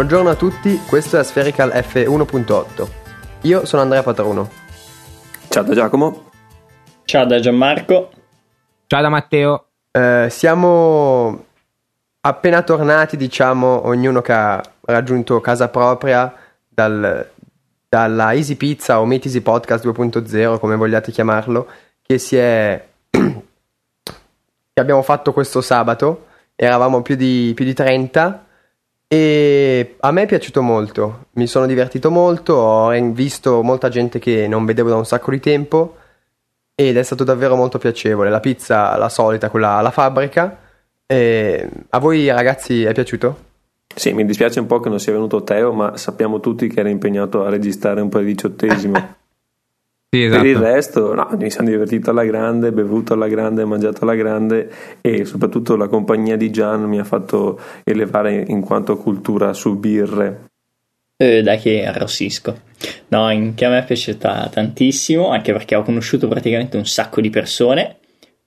Buongiorno a tutti, questo è Spherical F1.8. Io sono Andrea Patruno. Ciao da Giacomo. Ciao da Gianmarco. Ciao da Matteo. Eh, siamo appena tornati, diciamo, ognuno che ha raggiunto casa propria dal, dalla Easy Pizza o Meet Easy Podcast 2.0, come vogliate chiamarlo, che si è che abbiamo fatto questo sabato. Eravamo più di, più di 30 e a me è piaciuto molto, mi sono divertito molto, ho visto molta gente che non vedevo da un sacco di tempo ed è stato davvero molto piacevole. La pizza, la solita, quella alla fabbrica. E a voi ragazzi è piaciuto? Sì, mi dispiace un po' che non sia venuto Teo, ma sappiamo tutti che era impegnato a registrare un po' di diciottesimo. Sì, esatto. Per il resto, no, mi sono divertito alla grande, bevuto alla grande, mangiato alla grande e soprattutto la compagnia di Gian mi ha fatto elevare in quanto cultura su birre. Eh, dai che arrossisco. No, anche a me è piaciuta tantissimo, anche perché ho conosciuto praticamente un sacco di persone.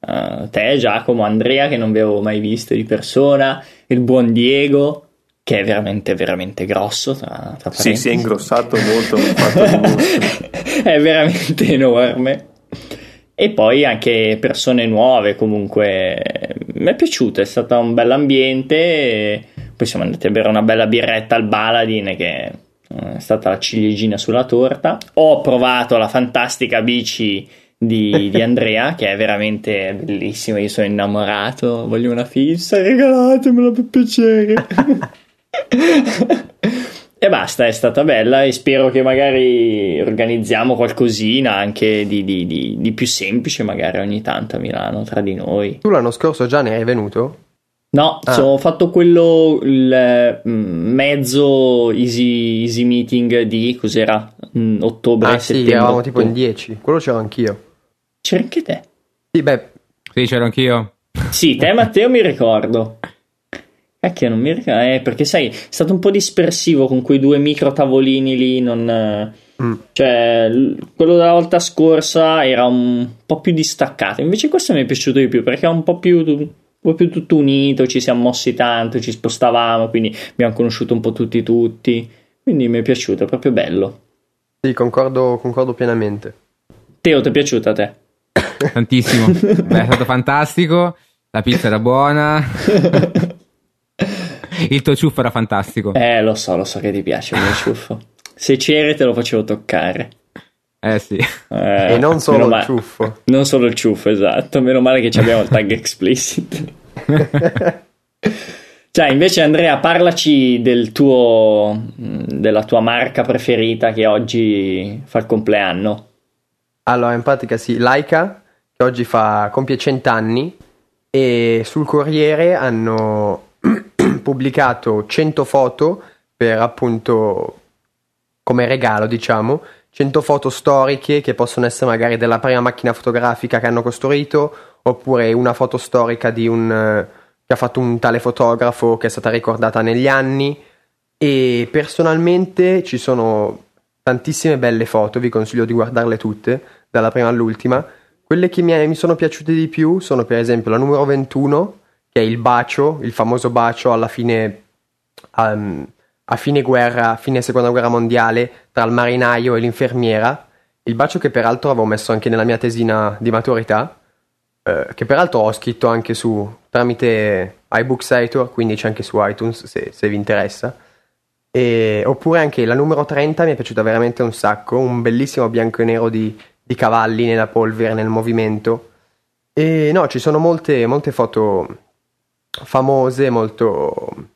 Uh, te, Giacomo, Andrea, che non vi avevo mai visto di persona, il buon Diego, che è veramente, veramente grosso. Tra, tra sì, si è ingrossato molto. è veramente enorme. E poi anche persone nuove, comunque mi è piaciuto, è stato un bel ambiente. Poi siamo andati a bere una bella birretta al Baladin, che è stata la ciliegina sulla torta. Ho provato la fantastica bici di, di, Andrea, che è veramente bellissima. Io sono innamorato, voglio una fissa, regalatemela per piacere. e basta, è stata bella e spero che magari organizziamo qualcosina anche di, di, di, di, più semplice, magari ogni tanto a Milano tra di noi. Tu l'anno scorso già ne eri venuto? No, ah. ho fatto quello il mm, mezzo easy, easy meeting di cos'era? Mm, ottobre, ah, settembre. Sì, eravamo tipo in 10. Quello c'ero anch'io. C'era anche te? Sì, beh. Sì, c'ero anch'io. Sì, te Matteo mi ricordo. Cacchio, non mi ricordo. Eh, perché sai, è stato un po' dispersivo con quei due micro tavolini lì. Non, mm. Cioè, quello della volta scorsa era un po' più distaccato. Invece questo mi è piaciuto di più perché è un po' più, un po' più tutto unito. Ci siamo mossi tanto, ci spostavamo. Quindi abbiamo conosciuto un po' tutti, tutti. Quindi mi è piaciuto, è proprio bello. Sì, concordo, concordo pienamente. Teo, ti è piaciuto a te? Tantissimo. Beh, è stato fantastico. La pizza era buona. Il tuo ciuffo era fantastico. Eh, lo so, lo so che ti piace il mio ciuffo. Se c'eri te lo facevo toccare. Eh sì. Eh, e non solo il ciuffo. Non solo il ciuffo, esatto. Meno male che abbiamo il tag explicit. Cioè, invece Andrea, parlaci del tuo, della tua marca preferita che oggi fa il compleanno. Allora, in pratica sì, Laika, che oggi fa, compie 100 anni, e sul Corriere hanno pubblicato 100 foto per appunto come regalo, diciamo, 100 foto storiche che possono essere magari della prima macchina fotografica che hanno costruito, oppure una foto storica di un che ha fatto un tale fotografo che è stata ricordata negli anni e personalmente ci sono tantissime belle foto, vi consiglio di guardarle tutte, dalla prima all'ultima. Quelle che mi, mi sono piaciute di più sono per esempio la numero 21 che è il bacio, il famoso bacio alla fine, um, a fine guerra, fine seconda guerra mondiale, tra il marinaio e l'infermiera. Il bacio che peraltro avevo messo anche nella mia tesina di maturità, eh, che peraltro ho scritto anche su tramite iBooksator, quindi c'è anche su iTunes se, se vi interessa. E, oppure anche la numero 30 mi è piaciuta veramente un sacco, un bellissimo bianco e nero di, di cavalli nella polvere, nel movimento. E no, ci sono molte, molte foto famose, molto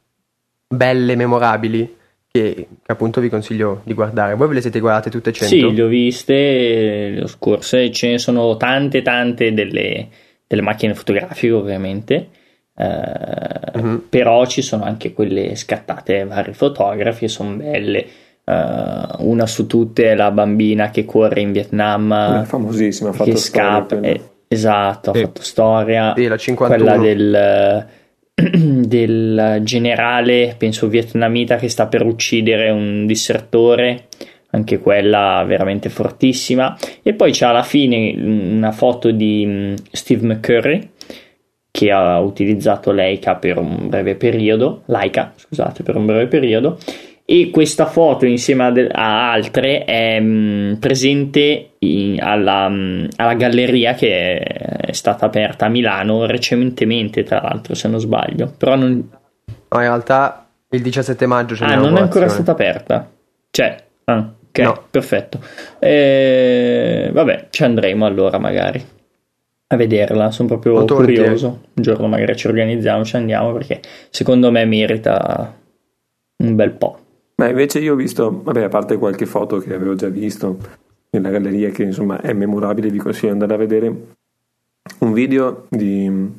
belle, memorabili. Che, che, appunto vi consiglio di guardare. Voi ve le siete guardate tutte 100? Sì, le ho viste le ho scorse, ce ne sono tante tante delle, delle macchine fotografiche ovviamente, uh, uh-huh. però ci sono anche quelle scattate vari fotografi e sono belle. Uh, una su tutte è la bambina che corre in Vietnam, Una famosissima, ha fatto che scappa, eh, esatto, sì. ha fatto storia, sì, la 51. quella del del generale, penso vietnamita, che sta per uccidere un dissertore, anche quella veramente fortissima. E poi c'è alla fine una foto di mm, Steve McCurry, che ha utilizzato Leica per un breve periodo, Leica, scusate, per un breve periodo e questa foto insieme a, de- a altre è mh, mm, presente in, alla, mh, mm, alla, galleria che è stata aperta a Milano recentemente tra l'altro se non sbaglio. Però non... no in realtà il 17 maggio c'è ah non è ancora stata aperta? Cioè ah, ok no. perfetto. Eh, vabbè ci andremo allora magari a vederla. Sono proprio Molto curioso. Un giorno magari ci organizziamo ci andiamo perché secondo me merita un bel po' Ma invece io ho visto, vabbè, a parte qualche foto che avevo già visto nella galleria, che insomma è memorabile, vi consiglio di andare a vedere un video di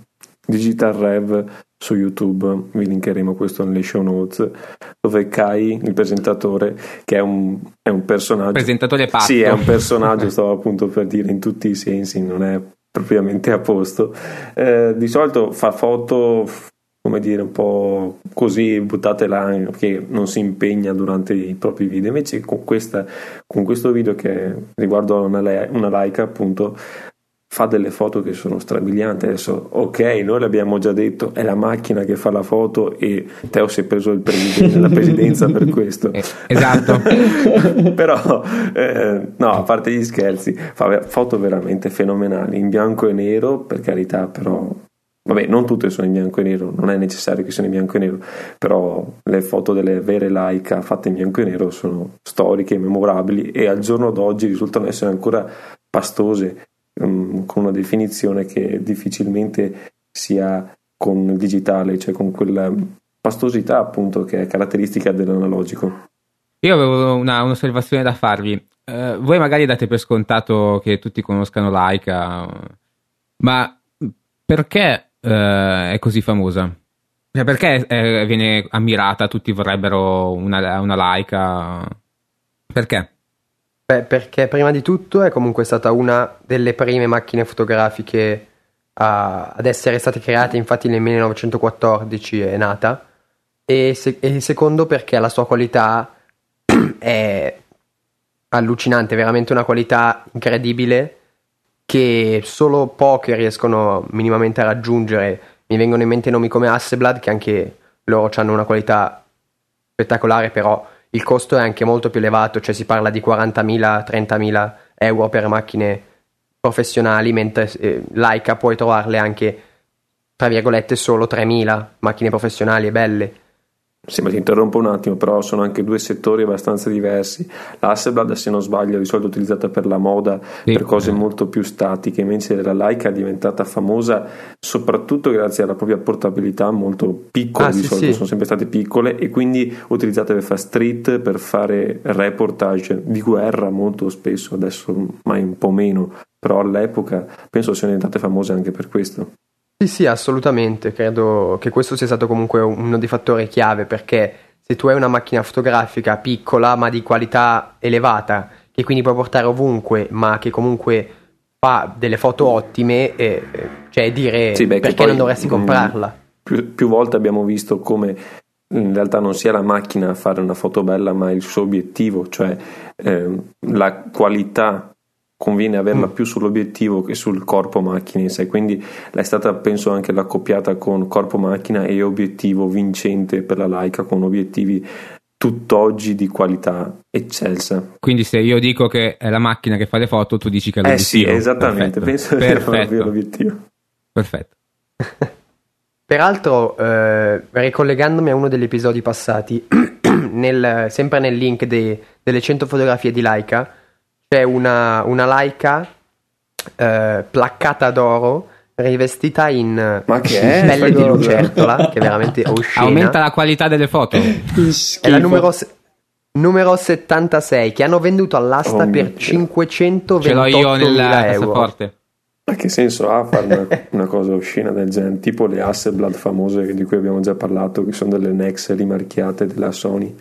Digital Rev su YouTube, vi linkeremo questo nelle show notes, dove Kai, il presentatore, che è un, è un personaggio... Presentatore pazzo. Sì, è un personaggio, stavo appunto per dire, in tutti i sensi, non è propriamente a posto. Eh, di solito fa foto come dire, un po' così buttate là, che non si impegna durante i propri video. Invece con, questa, con questo video che riguardo una, una Leica, appunto, fa delle foto che sono strabilianti. Adesso, ok, noi l'abbiamo già detto, è la macchina che fa la foto e Teo si è preso presidente, la presidenza per questo. Eh, esatto. Però, eh, no, a parte gli scherzi, fa foto veramente fenomenali, in bianco e nero, per carità, però Vabbè, non tutte sono in bianco e nero, non è necessario che siano in bianco e nero, però le foto delle vere Leica fatte in bianco e nero sono storiche, memorabili e al giorno d'oggi risultano essere ancora pastose, um, con una definizione che difficilmente sia con il digitale, cioè con quella pastosità appunto che è caratteristica dell'analogico. Io avevo una, un'osservazione da farvi. Uh, voi magari date per scontato che tutti conoscano Leica, ma perché eh, è così famosa? Cioè, perché eh, viene ammirata? Tutti vorrebbero una, una laica? Perché? Beh, perché prima di tutto è comunque stata una delle prime macchine fotografiche a, ad essere state create, infatti nel 1914 è nata, e, se, e secondo perché la sua qualità è allucinante, veramente una qualità incredibile che solo poche riescono minimamente a raggiungere. Mi vengono in mente nomi come Hasselblad, che anche loro hanno una qualità spettacolare, però il costo è anche molto più elevato, cioè si parla di 40.000, 30.000 euro per macchine professionali, mentre eh, Leica puoi trovarle anche, tra virgolette, solo 3.000 macchine professionali e belle. Sì, ma ti interrompo un attimo, però sono anche due settori abbastanza diversi. L'Hasselblad, se non sbaglio, è di solito utilizzata per la moda, sì. per cose molto più statiche, invece la Leica è diventata famosa soprattutto grazie alla propria portabilità molto piccola, ah, di sì, solito sono sempre state piccole e quindi utilizzate per fare street, per fare reportage di guerra molto spesso, adesso mai un po' meno, però all'epoca penso siano diventate famose anche per questo. Sì, sì, assolutamente. Credo che questo sia stato comunque uno dei fattori chiave perché se tu hai una macchina fotografica piccola ma di qualità elevata, che quindi puoi portare ovunque, ma che comunque fa delle foto ottime, eh, cioè dire sì, beh, perché non dovresti mm, comprarla. Più, più volte abbiamo visto come in realtà non sia la macchina a fare una foto bella, ma il suo obiettivo, cioè eh, la qualità conviene averla mm. più sull'obiettivo che sul corpo macchina in sé quindi è stata penso anche l'accoppiata con corpo macchina e obiettivo vincente per la Leica con obiettivi tutt'oggi di qualità eccelsa quindi se io dico che è la macchina che fa le foto tu dici che è l'obiettivo eh sì esattamente Perfetto. penso Perfetto. che sia l'obiettivo Perfetto Peraltro, eh, ricollegandomi a uno degli episodi passati, nel, sempre nel link de, delle 100 fotografie di Leica, c'è una, una laica eh, placcata d'oro rivestita in Ma che è? pelle di lucertola che è veramente oscena. Aumenta la qualità delle foto. È la numero, numero 76 che hanno venduto all'asta oh per 528 ce l'ho io nella passaporte ma che senso ha fare una, una, cosa oscena del genere? Tipo le Hasselblad famose di cui abbiamo già parlato che sono delle Nex rimarchiate della Sony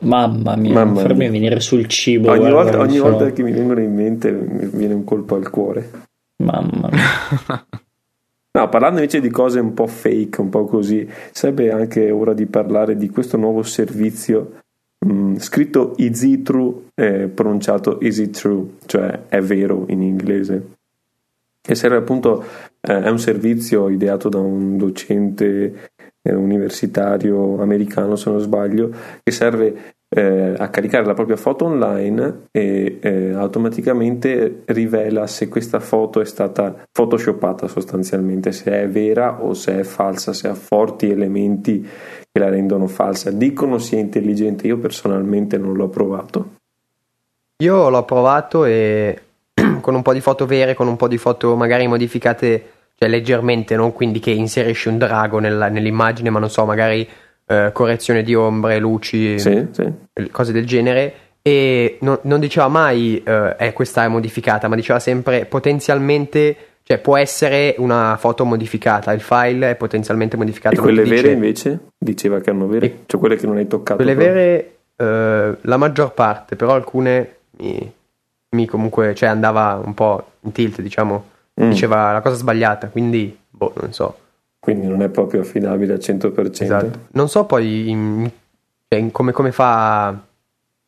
Mamma mia, Mamma farmi venire sul cibo. Ogni, guarda, volta, ogni volta, che mi vengono in mente mi viene un colpo al cuore. Mamma mia. no, parlando invece di cose un po' fake, un po' così, sarebbe anche ora di parlare di questo nuovo servizio mh, mm, scritto Easy True, eh, pronunciato Easy True, cioè è vero in inglese. E serve appunto eh, è un servizio ideato da un docente universitario americano, se non sbaglio, che serve eh, a caricare la propria foto online e eh, automaticamente rivela se questa foto è stata photoshoppata sostanzialmente, se è vera o se è falsa, se ha forti elementi che la rendono falsa. Dicono sia intelligente, io personalmente non l'ho provato. Io l'ho provato e con un po' di foto vere, con un po' di foto magari modificate, cioè leggermente, non quindi che inserisci un drago nella, nell'immagine, ma non so, magari eh, correzione di ombre, luci, sì, sì. cose del genere. E non, non diceva mai eh, eh, questa è modificata, ma diceva sempre potenzialmente, cioè può essere una foto modificata, il file è potenzialmente modificato. E quelle vere dice, invece diceva che erano vere, cioè quelle che non hai toccato. Quelle però. vere, eh, la maggior parte, però alcune mi, mi, comunque, cioè andava un po' in tilt, diciamo, mm. diceva la cosa sbagliata, quindi boh, non so. Quindi non è proprio affidabile al 100%. Esatto. Non so poi in, cioè, in come, come fa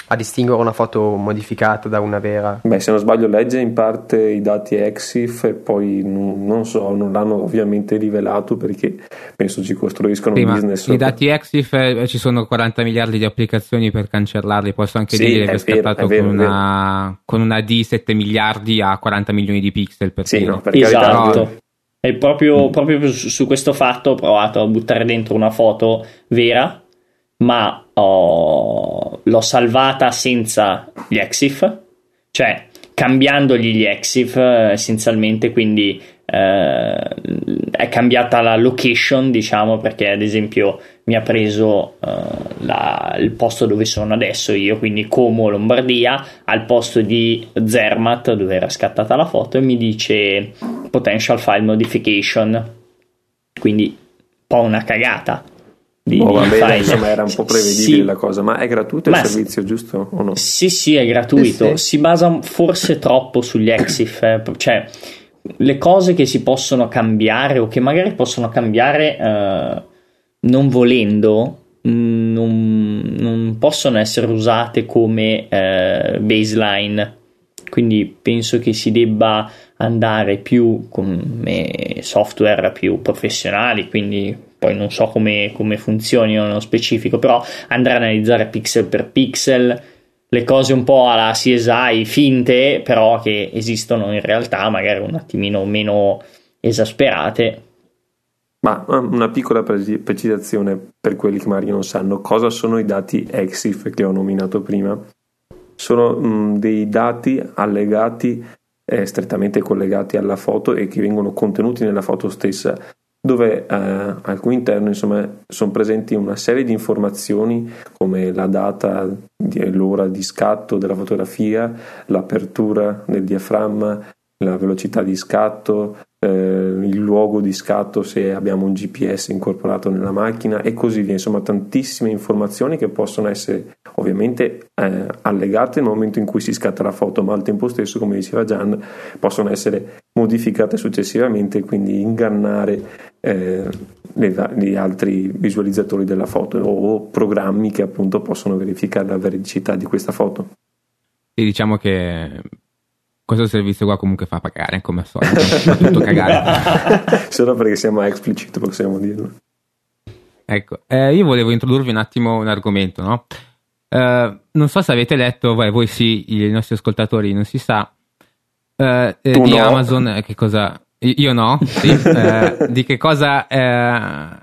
a distinguere una foto modificata da una vera? Beh, se non sbaglio, legge in parte i dati EXIF e poi non so, non l'hanno ovviamente rivelato perché penso ci costruiscono sì, un business. I dati EXIF eh, ci sono 40 miliardi di applicazioni per cancellarli. Posso anche sì, dire che è, è scattato vero, con, è una, con, una, D 7 miliardi a 40 milioni di pixel per sì. No, per esatto. Carità, e proprio, proprio su questo fatto ho provato a buttare dentro una foto vera ma ho, l'ho salvata senza gli EXIF, cioè cambiandogli gli EXIF essenzialmente, quindi eh, è cambiata la location, diciamo, perché ad esempio mi ha preso eh, la, il posto dove sono adesso io, quindi Como, Lombardia, al posto di Zermatt, dove era scattata la foto, e mi dice potential file modification, quindi un po' una cagata di, oh, di bene, insomma era un po' prevedibile sì. la cosa, ma è gratuito il servizio giusto o no? Sì, sì, è gratuito, sì, sì. si basa forse troppo sugli EXIF, eh, cioè le cose che si possono cambiare o che magari possono cambiare eh, non volendo non, non, possono essere usate come eh, baseline quindi penso che si debba andare più come software più professionali quindi poi non so come, come funzionino nello specifico, però andare a analizzare pixel per pixel le cose un po' alla CSI finte, però che esistono in realtà, magari un attimino meno esasperate. Ma una piccola precisazione per quelli che magari non sanno cosa sono i dati EXIF che ho nominato prima. Sono mh, dei dati allegati eh, strettamente collegati alla foto e che vengono contenuti nella foto stessa dove eh, al cui interno insomma, sono presenti una serie di informazioni come la data, l'ora di scatto della fotografia, l'apertura del diaframma, la velocità di scatto, eh, il luogo di scatto se abbiamo un GPS incorporato nella macchina e così via. Insomma, tantissime informazioni che possono essere ovviamente eh, allegate nel momento in cui si scatta la foto, ma al tempo stesso, come diceva Gian, possono essere modificate successivamente quindi ingannare eh, gli altri visualizzatori della foto o programmi che appunto possono verificare la veridicità di questa foto. E diciamo che questo servizio qua comunque fa pagare come al solito, fa tutto cagare. Solo perché siamo explicit possiamo dirlo. Ecco, eh, io volevo introdurvi un attimo un argomento, no? Eh, non so se avete letto, beh, voi sì, i nostri ascoltatori non si sa, eh, eh di no. Amazon, eh, che cosa... Io no, sì, eh, di che cosa,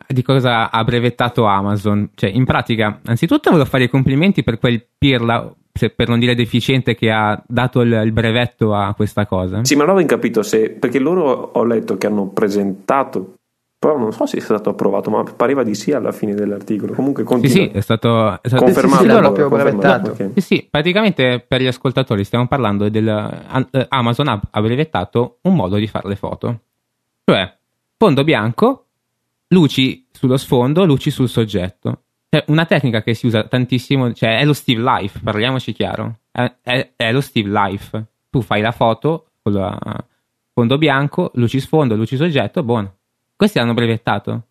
di cosa ha brevettato Amazon. Cioè, in pratica, anzitutto volevo fare i complimenti per quel pirla per non dire deficiente che ha dato il, il, brevetto a questa cosa. Sì, ma non avevo capito se perché loro ho letto che hanno presentato però non so se è stato approvato, ma pareva di sì alla fine dell'articolo. Comunque continua. Sì, sì, è stato, è stato confermato. Sì, sì, proprio brevettato. Okay. Sì, sì, praticamente per gli ascoltatori stiamo parlando del uh, Amazon ha, ha brevettato un modo di fare le foto. Cioè, fondo bianco, luci sullo sfondo, luci sul soggetto. Cioè, una tecnica che si usa tantissimo, cioè è lo Steve Life, parliamoci chiaro, è, è, è lo Steve Life. Tu fai la foto con la fondo bianco, luci sfondo, luci soggetto, buono. Questi hanno brevettato.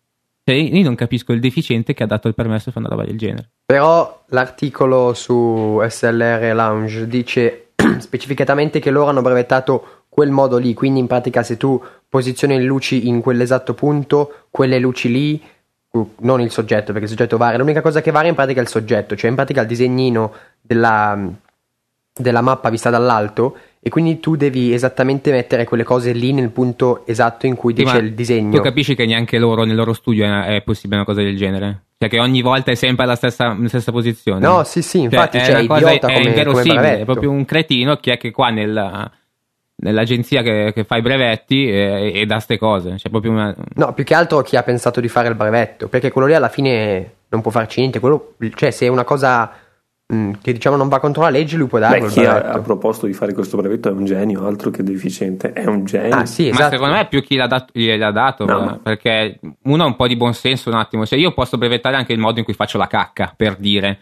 Cioè, io non capisco il deficiente che ha dato il permesso per una roba del genere. Però l'articolo su SLR Lounge dice specificatamente che loro hanno brevettato quel modo lì, quindi in pratica se tu posizioni le luci in quell'esatto punto, quelle luci lì, non il soggetto, perché il soggetto varia, l'unica cosa che varia in pratica è il soggetto, cioè in pratica il disegnino della, della mappa vista dall'alto e quindi tu devi esattamente mettere quelle cose lì nel punto esatto in cui Sì, dice il disegno. Tu capisci che neanche loro nel loro studio è, è possibile una cosa del genere? Cioè che ogni volta è sempre alla stessa, stessa posizione? No, sì, sì, infatti Cioè, c'è è una cosa idiota è inverosimile, è proprio un cretino che è che qua nella- nell'agenzia che, che fa i brevetti e, e dà ste cose. C'è proprio una... No, più che altro chi ha pensato di fare il brevetto, perché quello lì alla fine non può farci niente, quello, cioè se è una cosa mh, che diciamo non va contro la legge lui può darlo Beh, chi ha, ha proposto di fare questo brevetto è un genio, altro che deficiente. È un genio. Ah sì, Ma esatto. secondo me più chi l'ha dato, gliel'ha dato No, eh, ma- perché uno ha un po' di buonsenso un attimo. Cioè io posso brevettare anche il modo in cui faccio la cacca, per dire.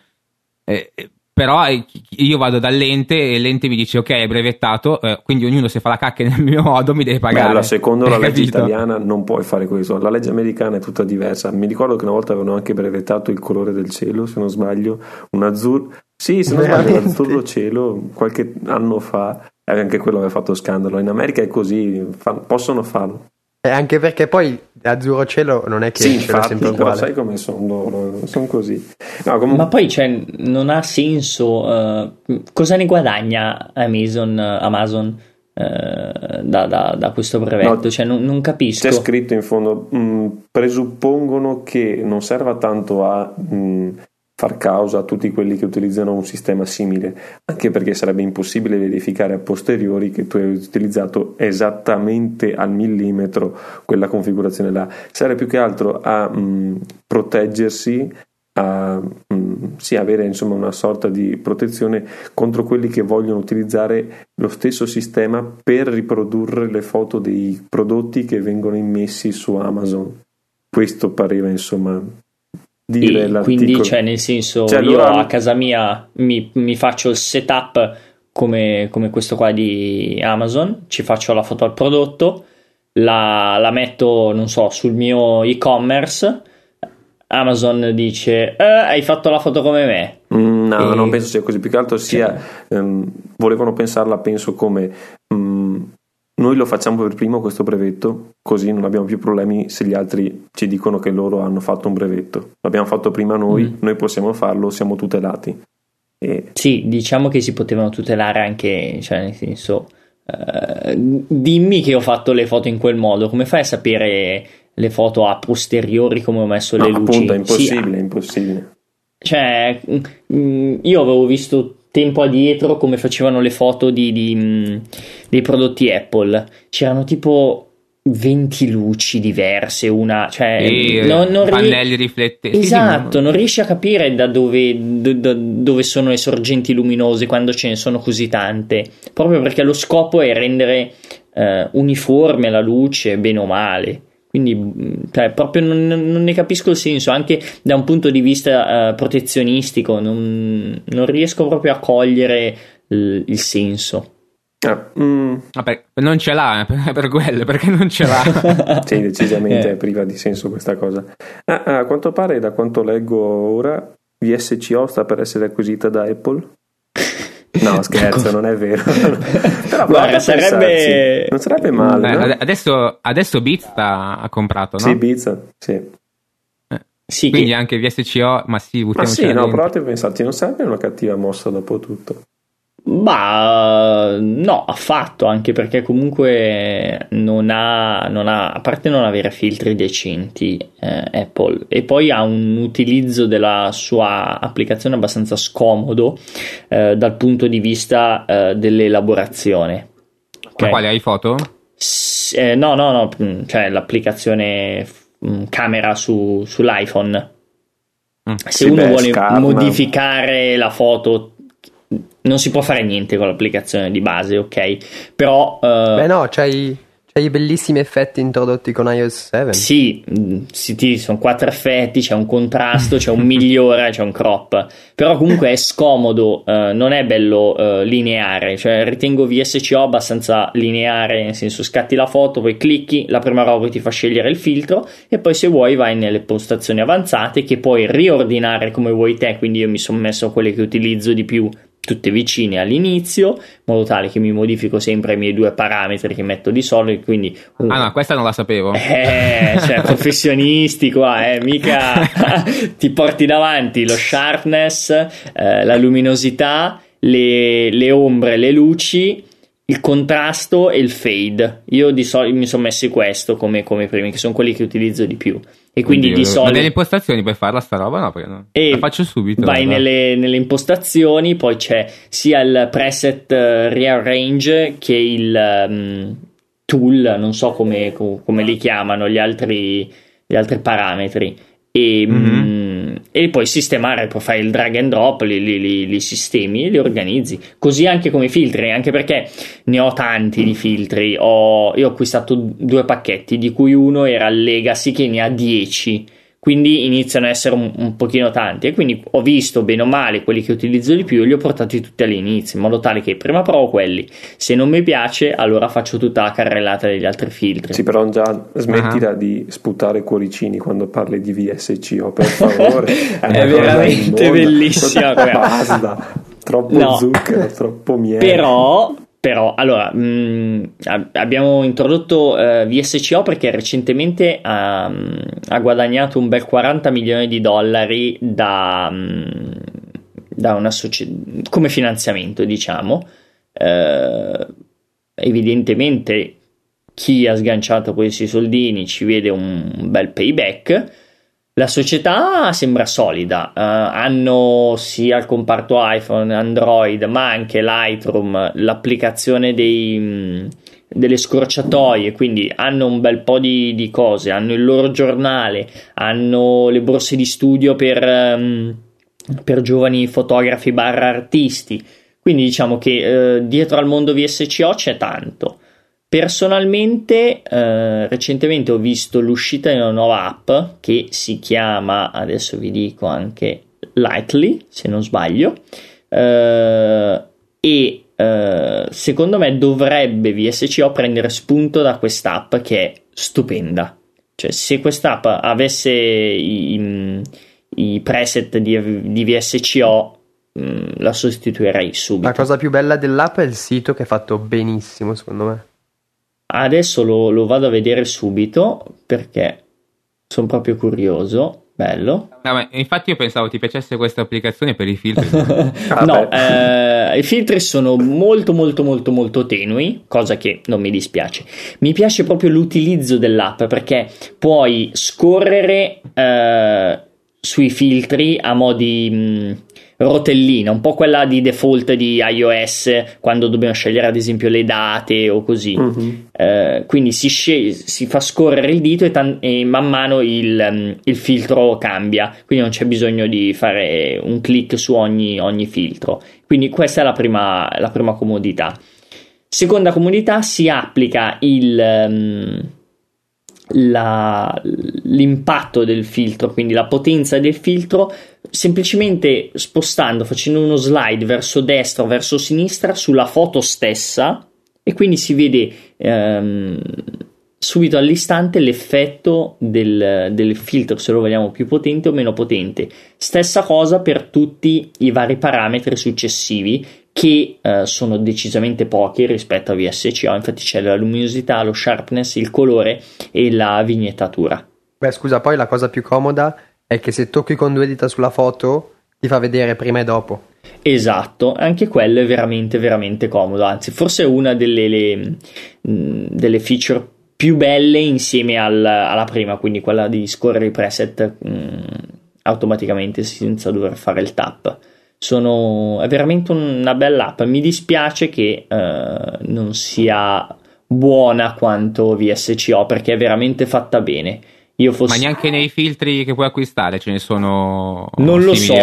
Eh, eh, però eh, io vado dall'ente e l'ente mi dice ok è brevettato, eh, quindi ognuno se fa la cacca nel mio modo mi deve pagare. allora, secondo la legge capito? italiana non puoi fare questo. La legge americana è tutta diversa. Mi ricordo che una volta avevano anche brevettato il colore del cielo, se non sbaglio, un azzurro. Sì, se non sbaglio, Veramente? l'azzurro cielo qualche anno fa. E anche quello aveva fatto scandalo. In America è così, fa- possono farlo. Eh, anche perché poi azzurro cielo non è che Sì, infatti, sempre però uguale. sai come sono loro, sono così. No, comunque, Ma poi cioè, non ha senso. eh, cosa ne guadagna Amazon, Amazon eh, da, da- da questo brevetto? No, cioè, non, non capisco. C'è scritto in fondo, mh, presuppongono che non serva tanto a mh, far causa a tutti quelli che utilizzano un sistema simile, anche perché sarebbe impossibile verificare a posteriori che tu hai utilizzato esattamente al millimetro quella configurazione là. Serve più che altro a mh, proteggersi, a mh, sì, avere insomma una sorta di protezione contro quelli che vogliono utilizzare lo stesso sistema per riprodurre le foto dei prodotti che vengono immessi su Amazon. Questo pareva insomma dire l'articolo. quindi, cioè, nel senso, Cioè, io a casa mia mi, mi faccio il setup come, come questo qua di Amazon, ci faccio la foto al prodotto, la, la metto, non so, sul mio e-commerce. Amazon dice: "Eh, Hai fatto la foto come me. Mm, No, E- non penso sia così. Più che altro sia. ehm, volevano pensarla, penso, come noi lo facciamo per primo questo brevetto, così non abbiamo più problemi se gli altri ci dicono che loro hanno fatto un brevetto. L'abbiamo fatto prima noi, Mm. noi possiamo farlo, siamo tutelati. E Sì, diciamo che si potevano tutelare anche, cioè, nel senso, eh, dimmi che ho fatto le foto in quel modo, come fai a sapere le foto a posteriori come ho messo no, le luci? appunto, è Sì, impossibile, è impossibile. Cioè, mm, io avevo visto tempo addietro come facevano le foto di, di, mm, dei prodotti Apple. C'erano tipo 20 luci diverse, una, cioè, E non, non pannelli riflettenti. Sì, sì, Esatto, non riesci a capire da dove, do- da dove sono le sorgenti luminose quando ce ne sono così tante, proprio perché lo scopo è rendere eh, uniforme la luce, bene o male. Quindi, mh, cioè, proprio non, non ne capisco il senso, anche da un punto di vista eh, protezionistico, non, non riesco proprio a cogliere il, il senso. Ah, mm, Vabbè, non ce l'ha per, per quello, perché non ce l'ha. sì, decisamente Eh. è priva di senso questa cosa. Ah, ah, a quanto pare, da quanto leggo ora, VSCO sta per essere acquisita da Apple. No, scherzo, non è vero. Però Guarda, sarebbe- pensarci. Non sarebbe male, Eh, no? ade- adesso, adesso Beats sta- ha comprato, no? Sì, Ibiza, sì. Sì, Quindi che- anche VSCO, ma sì, Ma sì, no, dentro. provate a pensarci, non sarebbe una cattiva mossa dopo tutto. Ma no, affatto, anche perché comunque non ha, non ha a parte non avere filtri decenti eh, Apple e poi ha un utilizzo della sua applicazione abbastanza scomodo eh, dal punto di vista eh, dell'elaborazione. Ok? Ma quale hai foto? S- eh, no, no, no, mm, cioè l'applicazione mm, camera su- sull'iPhone. Mm. Se Sì, uno beh, vuole scarma. modificare la foto, non si può fare niente con l'applicazione di base, ok? Però eh, Beh no, c'hai, i bellissimi effetti introdotti con iOS 7. sì, mm, sì, ti- sono quattro effetti, c'è un contrasto, c'è un migliore, c'è un crop. Però comunque è scomodo, eh, non è bello eh, lineare, cioè ritengo VSCO abbastanza lineare, nel senso scatti la foto, poi clicchi, la prima roba ti fa scegliere il filtro e poi se vuoi vai nelle postazioni avanzate che puoi riordinare come vuoi te, quindi io mi sono messo quelle che utilizzo di più tutte vicine all'inizio, in modo tale che mi modifico sempre i miei due parametri che metto di solito. Quindi, uh, ah, no, questa non la sapevo. Eh, cioè, professionisti qua, eh, mica ti porti davanti lo sharpness, eh, la luminosità, le, le ombre, le luci il contrasto e il fade. Io di solito mi sono messi questo come, come primi, che sono quelli che utilizzo di più. E quindi Oddio, di solito. Ma delle impostazioni per farla sta roba? No, no. E la faccio subito. Vai nelle, nelle, impostazioni, poi c'è sia il preset uh, rearrange che il um, tool, non so come, come, li chiamano, gli altri, gli altri parametri. E. Mm-hmm. E poi sistemare, puoi fare il drag and drop, li, li, li, li, sistemi e li organizzi. Così anche come i filtri, anche perché ne ho tanti di filtri. Ho, io ho acquistato due pacchetti, di cui uno era il Legacy che ne ha 10 quindi iniziano a essere un, un, pochino tanti. E quindi ho visto bene o male quelli che utilizzo di più e li ho portati tutti all'inizio in modo tale che prima provo quelli. Se non mi piace allora faccio tutta la carrellata degli altri filtri. Sì però già smettila uh-huh. di sputare cuoricini quando parli di VSCO per favore. È, è veramente bellissima basta. Troppo no. zucchero troppo miele. Però però, allora, mh, mm, abbiamo introdotto eh, VSCO perché recentemente ha, ha, guadagnato un bel 40 milioni di dollari da, um, da una società come finanziamento, diciamo. Uh, evidentemente chi ha sganciato questi soldini ci vede un bel payback la società sembra solida, uh, hanno sia il comparto iPhone, Android, ma anche Lightroom, l'applicazione dei, mh, delle scorciatoie, quindi hanno un bel po' di, di, cose, hanno il loro giornale, hanno le borse di studio per, um, per giovani fotografi barra artisti, quindi diciamo che uh, dietro al mondo VSCO c'è tanto. Personalmente, eh, recentemente ho visto l'uscita di una nuova app che si chiama, adesso vi dico anche Lightly, se non sbaglio, eh, e eh, secondo me dovrebbe VSCO prendere spunto da quest'app che è stupenda. Cioè, se quest'app avesse i, i preset di, di VSCO, mm, la sostituirei subito. La cosa più bella dell'app è il sito che è fatto benissimo, secondo me. Adesso lo, lo vado a vedere subito perché sono proprio curioso. Bello. No, infatti io pensavo ti piacesse questa applicazione per i filtri. no, eh, i filtri sono molto molto molto molto tenui, cosa che non mi dispiace. Mi piace proprio l'utilizzo dell'app perché puoi scorrere eh, sui filtri a modi... Mh, rotellina, un po' quella di default di iOS quando dobbiamo scegliere ad esempio le date o così. Uh-huh. Eh, quindi si, sceglie, si, fa scorrere il dito e, tan- e man mano il, um, il, filtro cambia, quindi non c'è bisogno di fare un clic su ogni, ogni filtro. Quindi questa è la prima, la prima comodità. Seconda comodità si applica il... Um, la, l'impatto del filtro, quindi la potenza del filtro, semplicemente spostando, facendo uno slide verso destra o verso sinistra sulla foto stessa e quindi si vede ehm, subito all'istante l'effetto del, del, filtro, se lo vogliamo più potente o meno potente. Stessa cosa per tutti i vari parametri successivi che eh, sono decisamente pochi rispetto a VSCO, infatti c'è la luminosità, lo sharpness, il colore e la vignettatura. Beh, scusa, poi la cosa più comoda è che se tocchi con due dita sulla foto ti fa vedere prima e dopo. Esatto, anche quello è veramente veramente comodo, anzi forse è una delle, le, delle feature più belle insieme al, alla prima, quindi quella di scorrere i preset mh, automaticamente senza dover fare il tap sono, è veramente una bella app. Mi dispiace che eh, non sia buona quanto VSCO perché è veramente fatta bene. Fossi... Ma neanche nei filtri che puoi acquistare ce ne sono non lo so.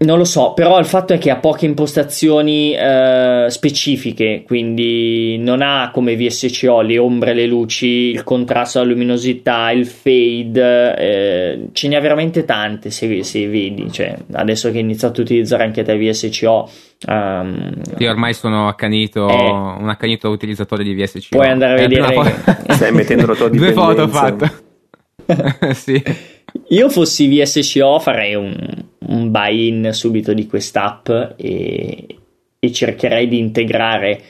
Non lo so, però il fatto è che ha poche impostazioni eh, specifiche, quindi non ha come VSCO le ombre, le luci, il contrasto, la luminosità, il fade, eh, ce ne ha veramente tante se, se vedi. Cioè, adesso che hai iniziato a utilizzare anche te VSCO, Um, ehm, Io ormai sono accanito, eh, un accanito utilizzatore di VSCO. Puoi andare a vedere. Stai mettendo la tua Due foto fatte. sì. Io fossi VSCO farei un, un buy-in subito di quest'app e, e cercherei di integrare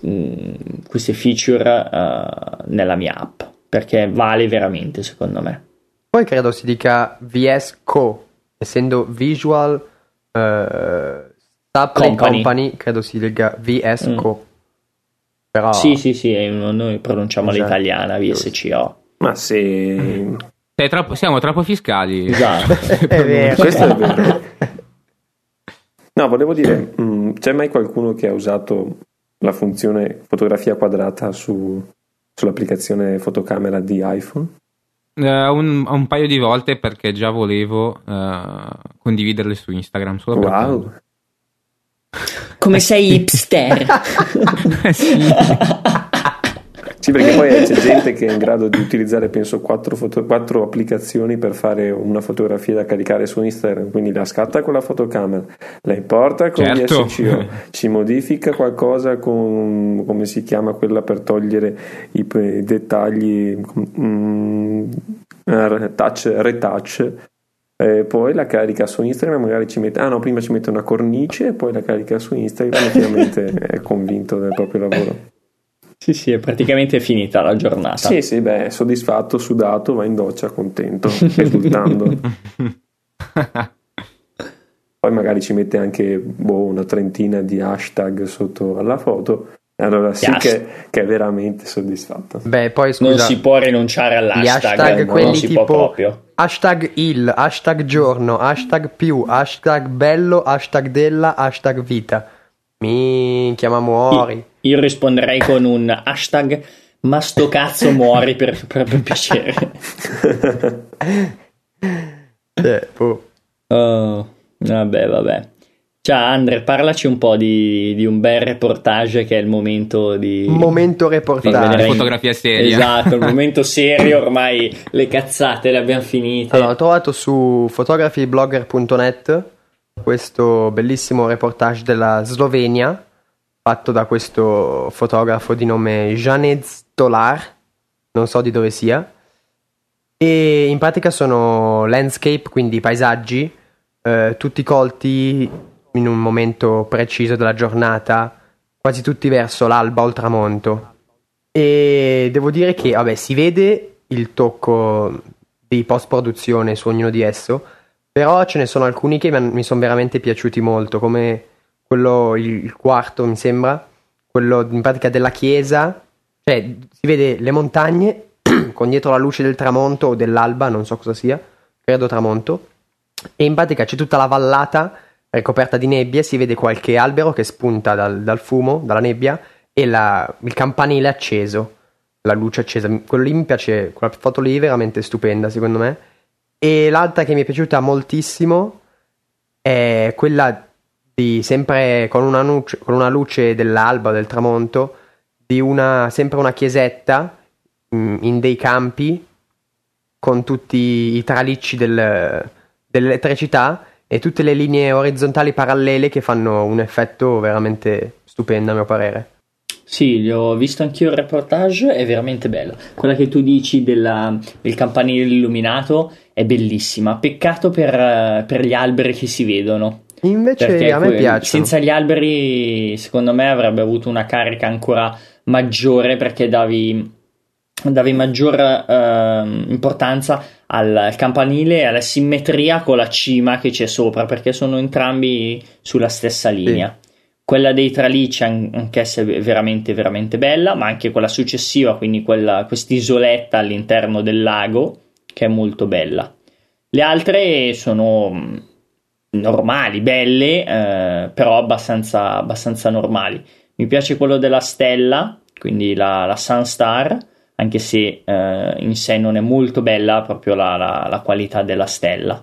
mh, queste feature uh, nella mia app perché vale veramente secondo me. Poi credo si dica VS Co, essendo Visual uh, Supply company. company. credo si dica VS mm. Co. Però... Sì, sì, sì, noi pronunciamo esatto. l'italiana VSCO. Ma sì. Troppo, siamo troppo fiscali. Esatto. è vero. Questo è vero. No, volevo dire, mh, mm, c'è mai qualcuno che ha usato la funzione fotografia quadrata su, sull'applicazione fotocamera di iPhone? Uh, un, un, paio di volte perché già volevo uh, condividerle su Instagram. Solo wow. Come sei hipster. sì. Sì, perché poi c'è gente che è in grado di utilizzare, penso, quattro, foto, quattro, applicazioni per fare una fotografia da caricare su Instagram. Quindi la scatta con la fotocamera, la importa con certo. VSCO, ci modifica qualcosa con, come si chiama quella per togliere i, i dettagli, mm, touch, retouch. E poi la carica su Instagram, magari ci mette, ah no, prima ci mette una cornice e poi la carica su Instagram e finalmente è convinto del proprio lavoro. Sì, sì, è praticamente finita la giornata. Sì, sì, beh, soddisfatto, sudato, va in doccia, contento, esultando. Poi magari ci mette anche boh, una trentina di hashtag sotto alla foto. Allora sì che, che, è veramente soddisfatto. Beh, poi scusa, non si può rinunciare all'hashtag. Hashtag, quelli non si tipo può proprio. hashtag il, hashtag giorno, hashtag più, hashtag bello, hashtag della, hashtag vita. Minchia, ma muori. Io risponderei con un hashtag ma sto cazzo muori per, per, per piacere. eh, oh. oh, vabbè, vabbè. Ciao Andre, parlaci un po' di, di, un bel reportage che è il momento di... Momento reportage. Di fotografia seria. Esatto, il momento serio, ormai le cazzate le abbiamo finite. Allora, ho trovato su photographyblogger.net questo bellissimo reportage della Slovenia fatto da questo fotografo di nome Janez Tolar, non so di dove sia. E in pratica sono landscape, quindi paesaggi, eh, tutti colti in un momento preciso della giornata, quasi tutti verso l'alba o il tramonto. E devo dire che, vabbè, si vede il tocco di post-produzione su ognuno di esso, però ce ne sono alcuni che mi sono veramente piaciuti molto, come quello il quarto mi sembra, quello in pratica della chiesa, cioè si vede le montagne con dietro la luce del tramonto o dell'alba, non so cosa sia, credo tramonto, e in pratica c'è tutta la vallata ricoperta di nebbia si vede qualche albero che spunta dal, dal fumo, dalla nebbia, e la, il campanile acceso, la luce accesa. Quello lì mi piace, quella foto lì è veramente stupenda secondo me. E l'altra che mi è piaciuta moltissimo è quella di sempre con una, luce, con una luce dell'alba o del tramonto di una, sempre una chiesetta mh, mm, in dei campi con tutti i tralicci del, dell'elettricità e tutte le linee orizzontali parallele che fanno un effetto veramente stupendo a mio parere. Sì, li ho visto anch'io il reportage, è veramente bello. Quella che tu dici della, del campanile illuminato è bellissima. Peccato per, per, gli alberi che si vedono. Invece Perché a me piace. Senza gli alberi, secondo me, avrebbe avuto una carica ancora maggiore perché davi, davi maggior eh, importanza al, campanile e alla simmetria con la cima che c'è sopra perché sono entrambi sulla stessa linea. Sì. Quella dei tralicci anch'essa è veramente, veramente bella, ma anche quella successiva, quindi quella, quest'isoletta all'interno del lago, che è molto bella. Le altre sono normali, belle, eh, però abbastanza, abbastanza normali. Mi piace quello della stella, quindi la, la Sunstar, anche se eh, in sé non è molto bella proprio la, la, la, qualità della stella.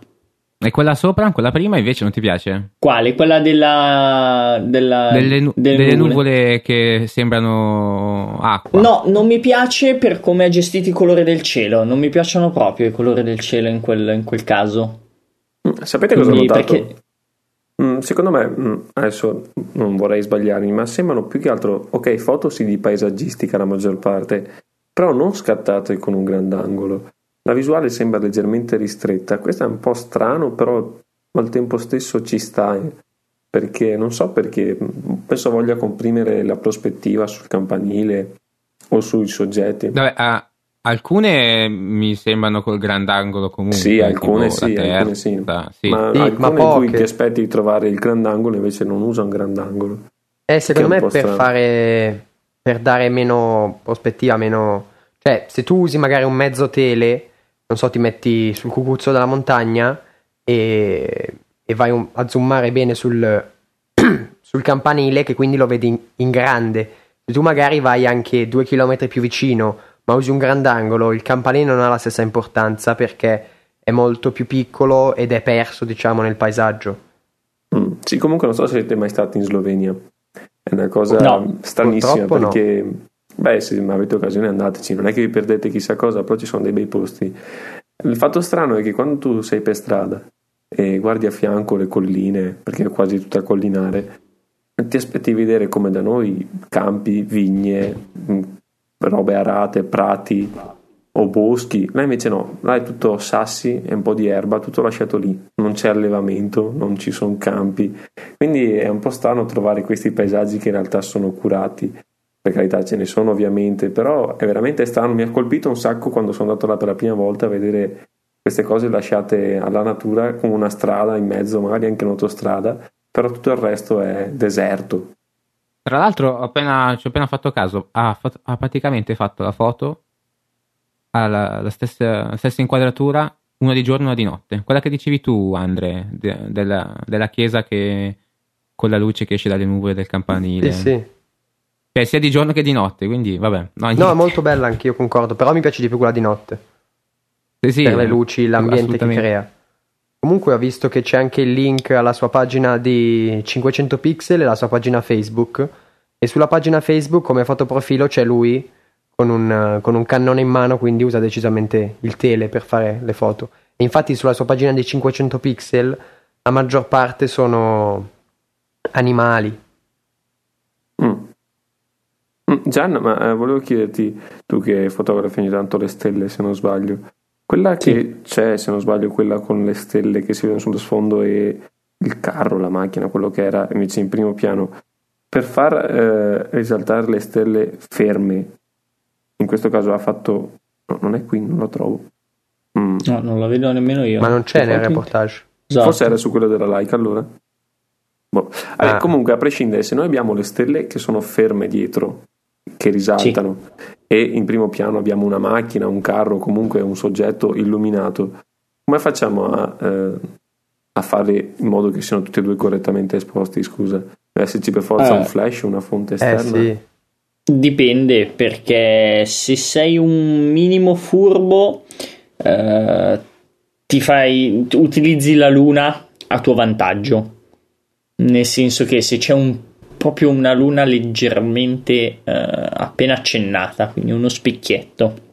E quella sopra, quella prima invece non ti piace? Quale? Quella della... della delle, nu- delle, delle nuvole. nuvole. che sembrano acqua. No, non mi piace per come ha gestito i colori del cielo, non mi piacciono proprio i colori del cielo in quel, in quel caso. Sapete cosa Quindi, ho notato? Perché... Mm, secondo me, mm, adesso non vorrei sbagliarmi, ma sembrano più che altro, ok, foto sì di paesaggistica la maggior parte, però non scattate con un grandangolo. la visuale sembra leggermente ristretta. Questo è un po' strano, però al tempo stesso ci sta. Eh, perché non so perché, penso voglia comprimere la prospettiva sul campanile o sui soggetti. Vabbè, ah, alcune mi sembrano col grandangolo comunque. Sì, alcune sì, terza, alcune sì. sì. Ma sì, alcune ma in cui ti aspetti di trovare il grandangolo invece non usa un grandangolo. Eh, secondo me per fare per dare meno prospettiva, meno cioè se tu usi magari un mezzo tele, non so, ti metti sul cucuzzo della montagna e, e vai un, a zoomare bene sul, sul campanile che quindi lo vedi in, in grande. Se tu magari vai anche due chilometri più vicino ma usi un grandangolo, il campanile non ha la stessa importanza perché è molto più piccolo ed è perso, diciamo, nel paesaggio. Mm, sì, comunque non so se siete mai stati in Slovenia. È una cosa no, stranissima perché, no. beh, se avete occasione andateci, non è che vi perdete chissà cosa, però ci sono dei bei posti. Il fatto strano è che quando tu sei per strada e guardi a fianco le colline, perché è quasi tutta collinare, ti aspetti di vedere come da noi campi, vigne, mm, robe arate, prati o boschi. Là invece no, là è tutto sassi e un po' di erba, tutto lasciato lì. Non c'è allevamento, non ci sono campi. Quindi è un po' strano trovare questi paesaggi che in realtà sono curati. Per carità ce ne sono ovviamente, però è veramente strano. Mi ha colpito un sacco quando sono andato là per la prima volta a vedere queste cose lasciate alla natura con una strada in mezzo, magari anche un'autostrada, però tutto il resto è deserto. Tra l'altro, appena, ci ho appena fatto caso, ha, fatto, ha praticamente fatto la foto, ha la, la, stessa, la, stessa, inquadratura, una di giorno e una di notte. Quella che dicevi tu, Andre, de, della, della, chiesa che con la luce che esce dalle nuvole del campanile. Sì, sì. Cioè, sia di giorno che di notte, quindi vabbè. No, no è molto bella anch'io, concordo, però mi piace di più quella di notte. Sì, sì, per le luci, l'ambiente che crea. Comunque ho visto che c'è anche il link alla sua pagina di 500 pixel e la sua pagina Facebook. E sulla pagina Facebook come fotoprofilo c'è lui con un, con un cannone in mano, quindi usa decisamente il tele per fare le foto. E infatti sulla sua pagina di 500 pixel la maggior parte sono animali. Mm. mm Gianna, ma eh, volevo chiederti, tu che fotografi ogni tanto le stelle se non sbaglio, quella che sì. c'è, se non sbaglio, quella con le stelle che si vedono sullo sfondo e il carro, la macchina, quello che era invece in primo piano, per far eh, risaltare le stelle ferme, in questo caso ha fatto... No, non è qui, non lo trovo. Mm. No, non la vedo nemmeno io. Ma non c'è nel reportage. Esatto. Forse era su quello della like allora. Boh. Ah. Comunque, a prescindere, se noi abbiamo le stelle che sono ferme dietro, che risaltano, sì e in primo piano abbiamo una macchina, un carro, comunque un soggetto illuminato, come facciamo a, eh, a fare in modo che siano tutti e due correttamente esposti? Scusa, deve esserci per forza eh, un flash, una fonte esterna? Eh sì. Dipende perché se sei un minimo furbo eh, ti fai, utilizzi la luna a tuo vantaggio. Nel senso che se c'è un proprio una luna leggermente eh, appena accennata, quindi uno specchietto.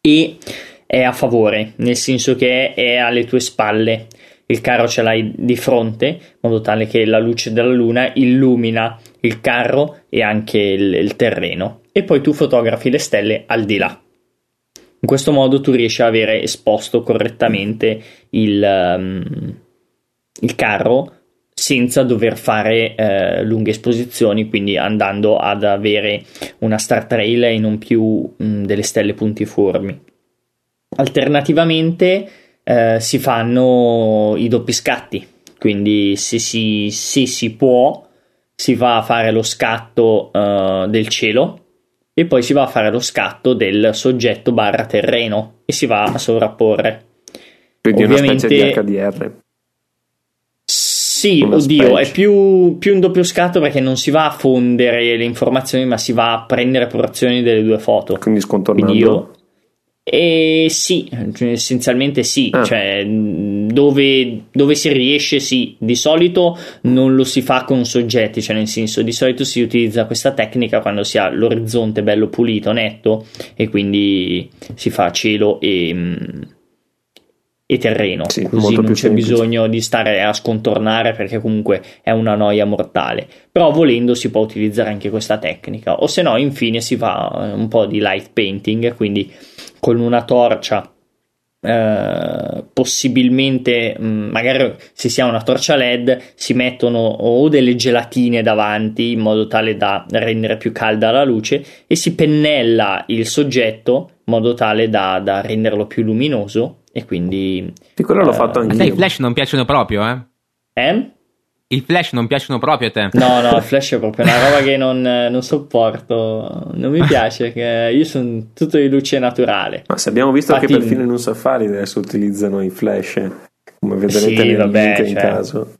E è a favore, nel senso che è alle tue spalle. Il carro ce l'hai di fronte, in modo tale che la luce della luna illumina il carro e anche il, il terreno. E poi tu fotografi le stelle al di là. In questo modo tu riesci a avere esposto correttamente il, um, il carro senza dover fare eh, lunghe esposizioni, quindi andando ad avere una star trail e non più mh, mm, delle stelle puntiformi. Alternativamente eh, si fanno i doppi scatti, quindi se si, se si può si va a fare lo scatto uh, del cielo e poi si va a fare lo scatto del soggetto barra terreno e si va a sovrapporre. Quindi Ovviamente, una specie di HDR. Sì, oddio, è più, più, un doppio scatto perché non si va a fondere le informazioni, ma si va a prendere porzioni delle due foto. Quindi scontornando. Quindi io... E sì, essenzialmente sì, ah. cioè dove, dove, si riesce sì, di solito non lo si fa con soggetti, cioè nel senso di solito si utilizza questa tecnica quando si ha l'orizzonte bello pulito, netto e quindi si fa cielo e e terreno, sì, così non c'è semplice. bisogno di stare a scontornare perché comunque è una noia mortale. Però volendo si può utilizzare anche questa tecnica, o se no, infine si fa eh, un po' di light painting, quindi con una torcia eh, possibilmente mh, magari se si ha una torcia LED si mettono o delle gelatine davanti in modo tale da rendere più calda la luce e si pennella il soggetto in modo tale da, da renderlo più luminoso e quindi Sì, quello l'ho fatto anche sai, i io. flash non piacciono proprio, eh? eh? I flash non piacciono proprio a te. No, no, il flash è proprio una roba che non, non sopporto. Non mi piace, che io sono tutto di luce naturale. Ma se abbiamo visto Infatti- che perfino in un safari adesso utilizzano i flash, come vedrete Sì, nel vabbè, link in cioè, caso.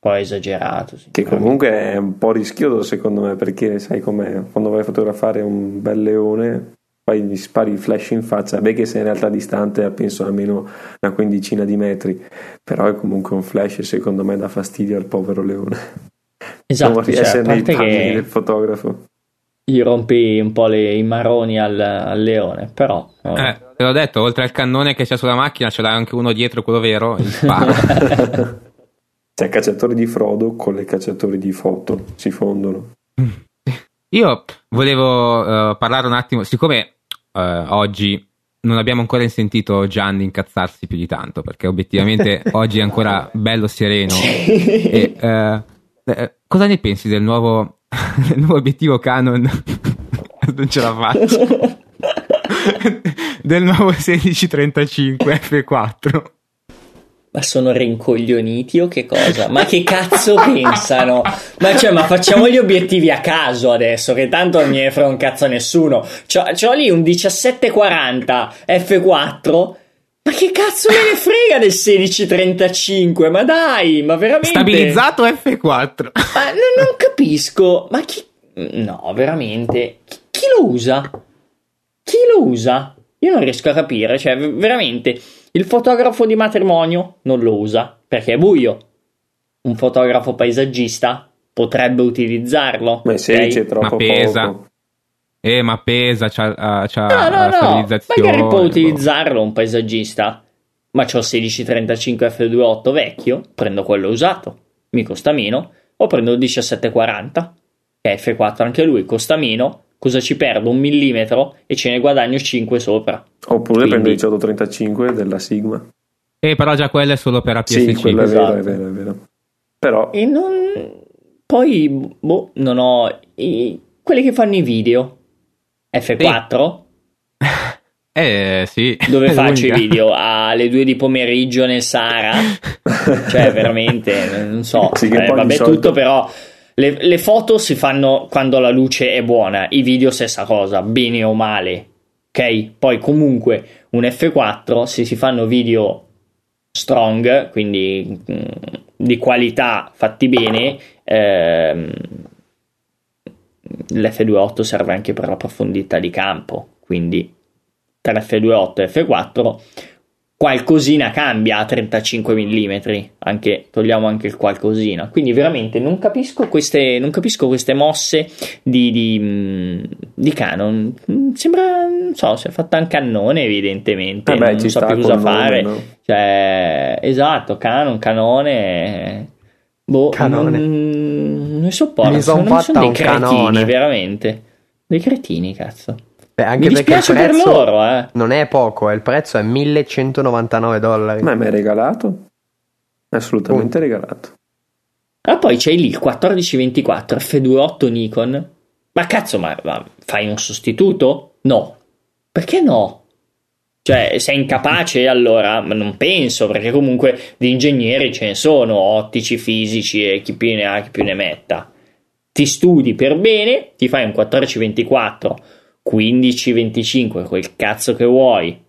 Poi esagerato. Che comunque è un po' rischioso secondo me, perché sai com'è? Quando vai a fotografare un bel leone, poi gli spari il flash in faccia, beh che sei in realtà distante, penso almeno una quindicina di metri, però è comunque un flash e secondo me dà fastidio al povero leone. Esatto, non cioè, a essere nei parte panni che del fotografo. gli rompi un po' le, i maroni al, al leone, però... Eh, te l'ho detto, oltre al cannone che c'è sulla macchina, ce l'ha anche uno dietro, quello vero, il sparo. C'è cacciatori di Frodo con le cacciatori di foto, si fondono. Io volevo eh, parlare un attimo, siccome eh, oggi non abbiamo ancora sentito Gianni incazzarsi più di tanto, perché obiettivamente oggi è ancora bello sereno. E, eh, eh, cosa ne pensi del nuovo, del nuovo obiettivo Canon? non ce la faccio. del nuovo 1635 F4. Ma sono rincoglioniti o che cosa? Ma che cazzo pensano? Ma cioè, ma facciamo gli obiettivi a caso adesso, che tanto non ne frega un cazzo a nessuno. C'ho, c'ho lì un 1740 F4. Ma che cazzo me ne frega del 1635? Ma dai, ma veramente. Stabilizzato F4. Ma non, non capisco. Ma chi. No, veramente. Chi, chi lo usa? Chi lo usa? Io non riesco a capire. Cioè, veramente. Il fotografo di matrimonio non lo usa perché è buio. Un fotografo paesaggista potrebbe utilizzarlo. Ma il 16 è ok? troppo Ma pesa. poco. Eh, ma pesa, c'ha, ah, c'ha No, no, la no. stabilizzazione. Magari può boh. utilizzarlo un paesaggista. Ma c'ho il 1635 F28 vecchio, prendo quello usato, mi costa meno, o prendo il 1740, che è F4 anche lui, costa meno, cosa ci perdo? Un millimetro e ce ne guadagno 5 sopra. Oppure prendo Quindi- il 1835 della Sigma. Eh, però già quello è solo per APS-C. Sì, quello è esatto. vero, è vero, è vero. Però E non... Poi, boh, non ho... i- quelli che fanno i video. F4? Eh, sì. Dove È faccio i l'unica. video? Alle 2 di pomeriggio nel Sahara? cioè, veramente, non so. Sì, Eh, vabbè, tutto però. Le, le foto si fanno quando la luce è buona, i video stessa cosa, bene o male. Ok? Poi comunque un F4, se si fanno video strong, quindi mm, di qualità fatti bene, ehm, l'F28 serve anche per la profondità di campo, quindi tra F28 e F4 qualcosina cambia a 35 mm, anche, togliamo anche il qualcosina. Quindi veramente non capisco queste, non capisco queste mosse di, di, mm, di Canon. Mm, Sembra, non so, si è fatta un cannone evidentemente, Eh beh, non sta più cosa nome, fare. no? Cioè, esatto, Canon, canone. Boh, Canone. Non, non sopporto. Mi sono fatta dei un cretini, canone. veramente. Dei cretini, cazzo. Beh, anche Mi perché il dispiace per prezzo loro, eh. non è poco, eh, il prezzo è 1199 dollari. Ma mi è regalato? Assolutamente regalato. Ah, poi c'hai lì il 1424 F28 Nikon. Ma cazzo, ma, ma fai un sostituto? No. Perché no? Cioè, sei incapace allora? Ma non penso, perché comunque di ingegneri ce ne sono, ottici, fisici e chi più ne ha, chi più ne metta. Ti studi per bene, ti fai un 1424, 1525, quel cazzo che vuoi,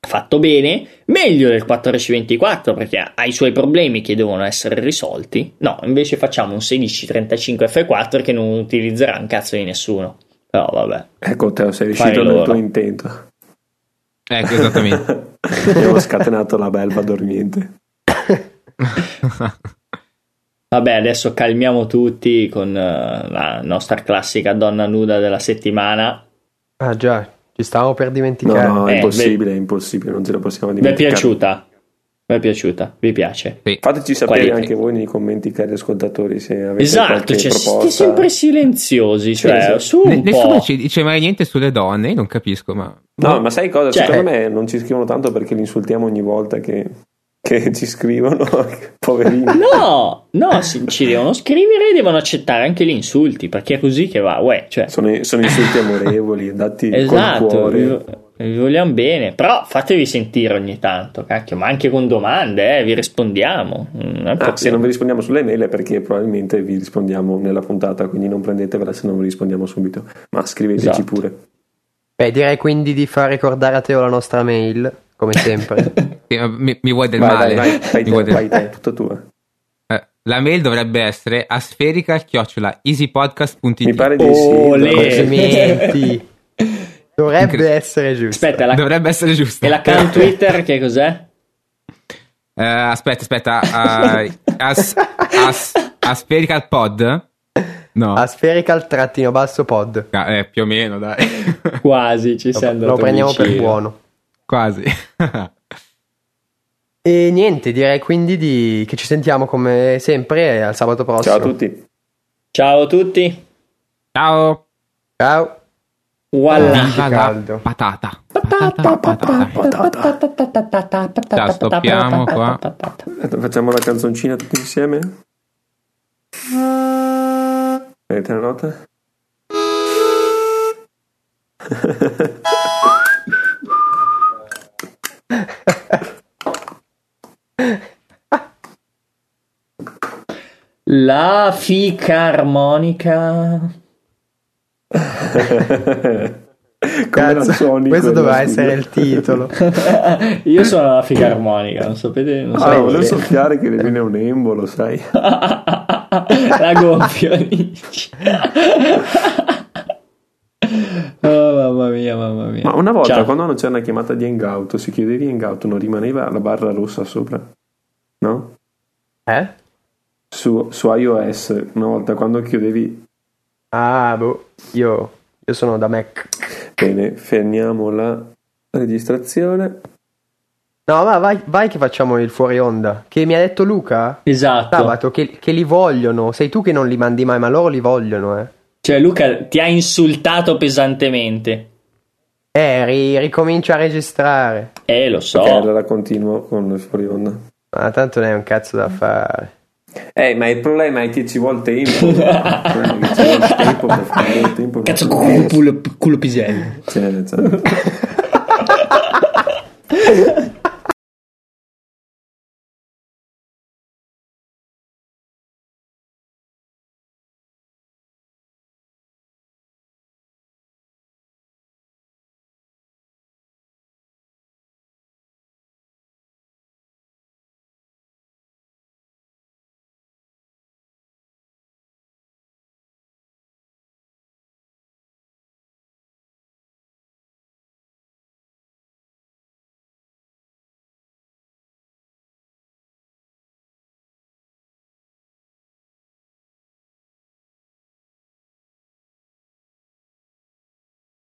fatto bene, meglio del 1424 perché ha i suoi problemi che devono essere risolti. No, invece facciamo un 1635 F4 che non utilizzerà un cazzo di nessuno. Però vabbè. Ecco, te sei riuscito nel tuo intento. Ecco, esattamente. Abbiamo scatenato la belva dormiente. Vabbè, adesso calmiamo tutti con eh, la nostra classica donna nuda della settimana. Ah già, ci stavamo per No, dimenticare. no, è Eh, impossibile, è impossibile, non ce la possiamo Vi è dimenticare. piaciuta? Mi è piaciuta, vi piace. Sì. Fateci sapere Qualità. anche voi nei commenti, cari ascoltatori, se avete Esatto, qualche cioè, proposta. siete sempre silenziosi, cioè, sì. su un Ne- Nessuno ci dice mai niente sulle donne, non capisco, ma... No, ma sai cosa? Cioè- Secondo me non ci scrivono tanto perché li insultiamo ogni volta che, che ci scrivono, poverini. No, no, si- ci devono scrivere e devono accettare anche gli insulti, perché è così che va, uè, cioè, Sono, sono insulti amorevoli, dati col esatto, cuore. vi, vi vogliamo bene, però fatevi sentire ogni tanto, cacchio, ma anche con domande, eh, vi rispondiamo. Non è Ah, proprio- se non vi rispondiamo sulle mail è perché probabilmente vi rispondiamo nella puntata, quindi non prendetevela se non vi rispondiamo subito, ma scriveteci Esatto. pure. Beh, direi quindi di far ricordare a Teo la nostra mail, come sempre. Mi, mi vuoi del Vai, male? vai, vai, fai Mi vuoi te, del- tutta tua. Eh, la mail dovrebbe essere asferica chiocciola easypodcast.it Mi pare di Olè. sì. Dovrebbe Incre- essere giusto. Aspetta, la, Dovrebbe essere giusto. e l'account Twitter che cos'è? Eh, aspetta, aspetta. eh, as, as, aspherical pod? No. Aspherical trattino basso pod. Ah, eh, più o meno, dai. Quasi, ci sei andato lo prendiamo per buono. Quasi. E niente, direi quindi di- che ci sentiamo come sempre al sabato prossimo. Ciao a tutti. Ciao a tutti. Ciao. Ciao. Voilà. Viva la caldo. patata. Patata, patata. Ciao, stoppiamo qua. Facciamo la canzoncina tutti insieme. Vedete la nota? La ficarmonica. Cazzo, questo doveva studio. essere il titolo. Io sono la ficarmonica, non sapete? Non Ah, volevo soffiare che le viene un embolo, sai? la gonfio mia, mamma mia. Ma una volta Ciao. quando non c'era una chiamata di Hangout, si chiudevi Hangout, non rimaneva la barra rossa sopra? No? Eh? Su, su iOS, una volta quando chiudevi... Ah, boh. Io, io sono da Mac. Bene, fermiamo la registrazione. No, ma vai, vai che facciamo il fuori onda. Che mi ha detto Luca Esatto. sabato che, che li vogliono. Sei tu che non li mandi mai, ma loro li vogliono, eh. Cioè, Luca ti ha insultato pesantemente. Eh, ri- ricomincia a registrare. Eh, lo so. Ok, allora continuo con il fuori onda. Ma tanto non è un cazzo da fare. Eh, ma il problema è che ci vuole tempo. Il problema è che ci vuole tempo per fare il tempo. per Cazzo, fare- culo, culo pisello. Sì, esatto.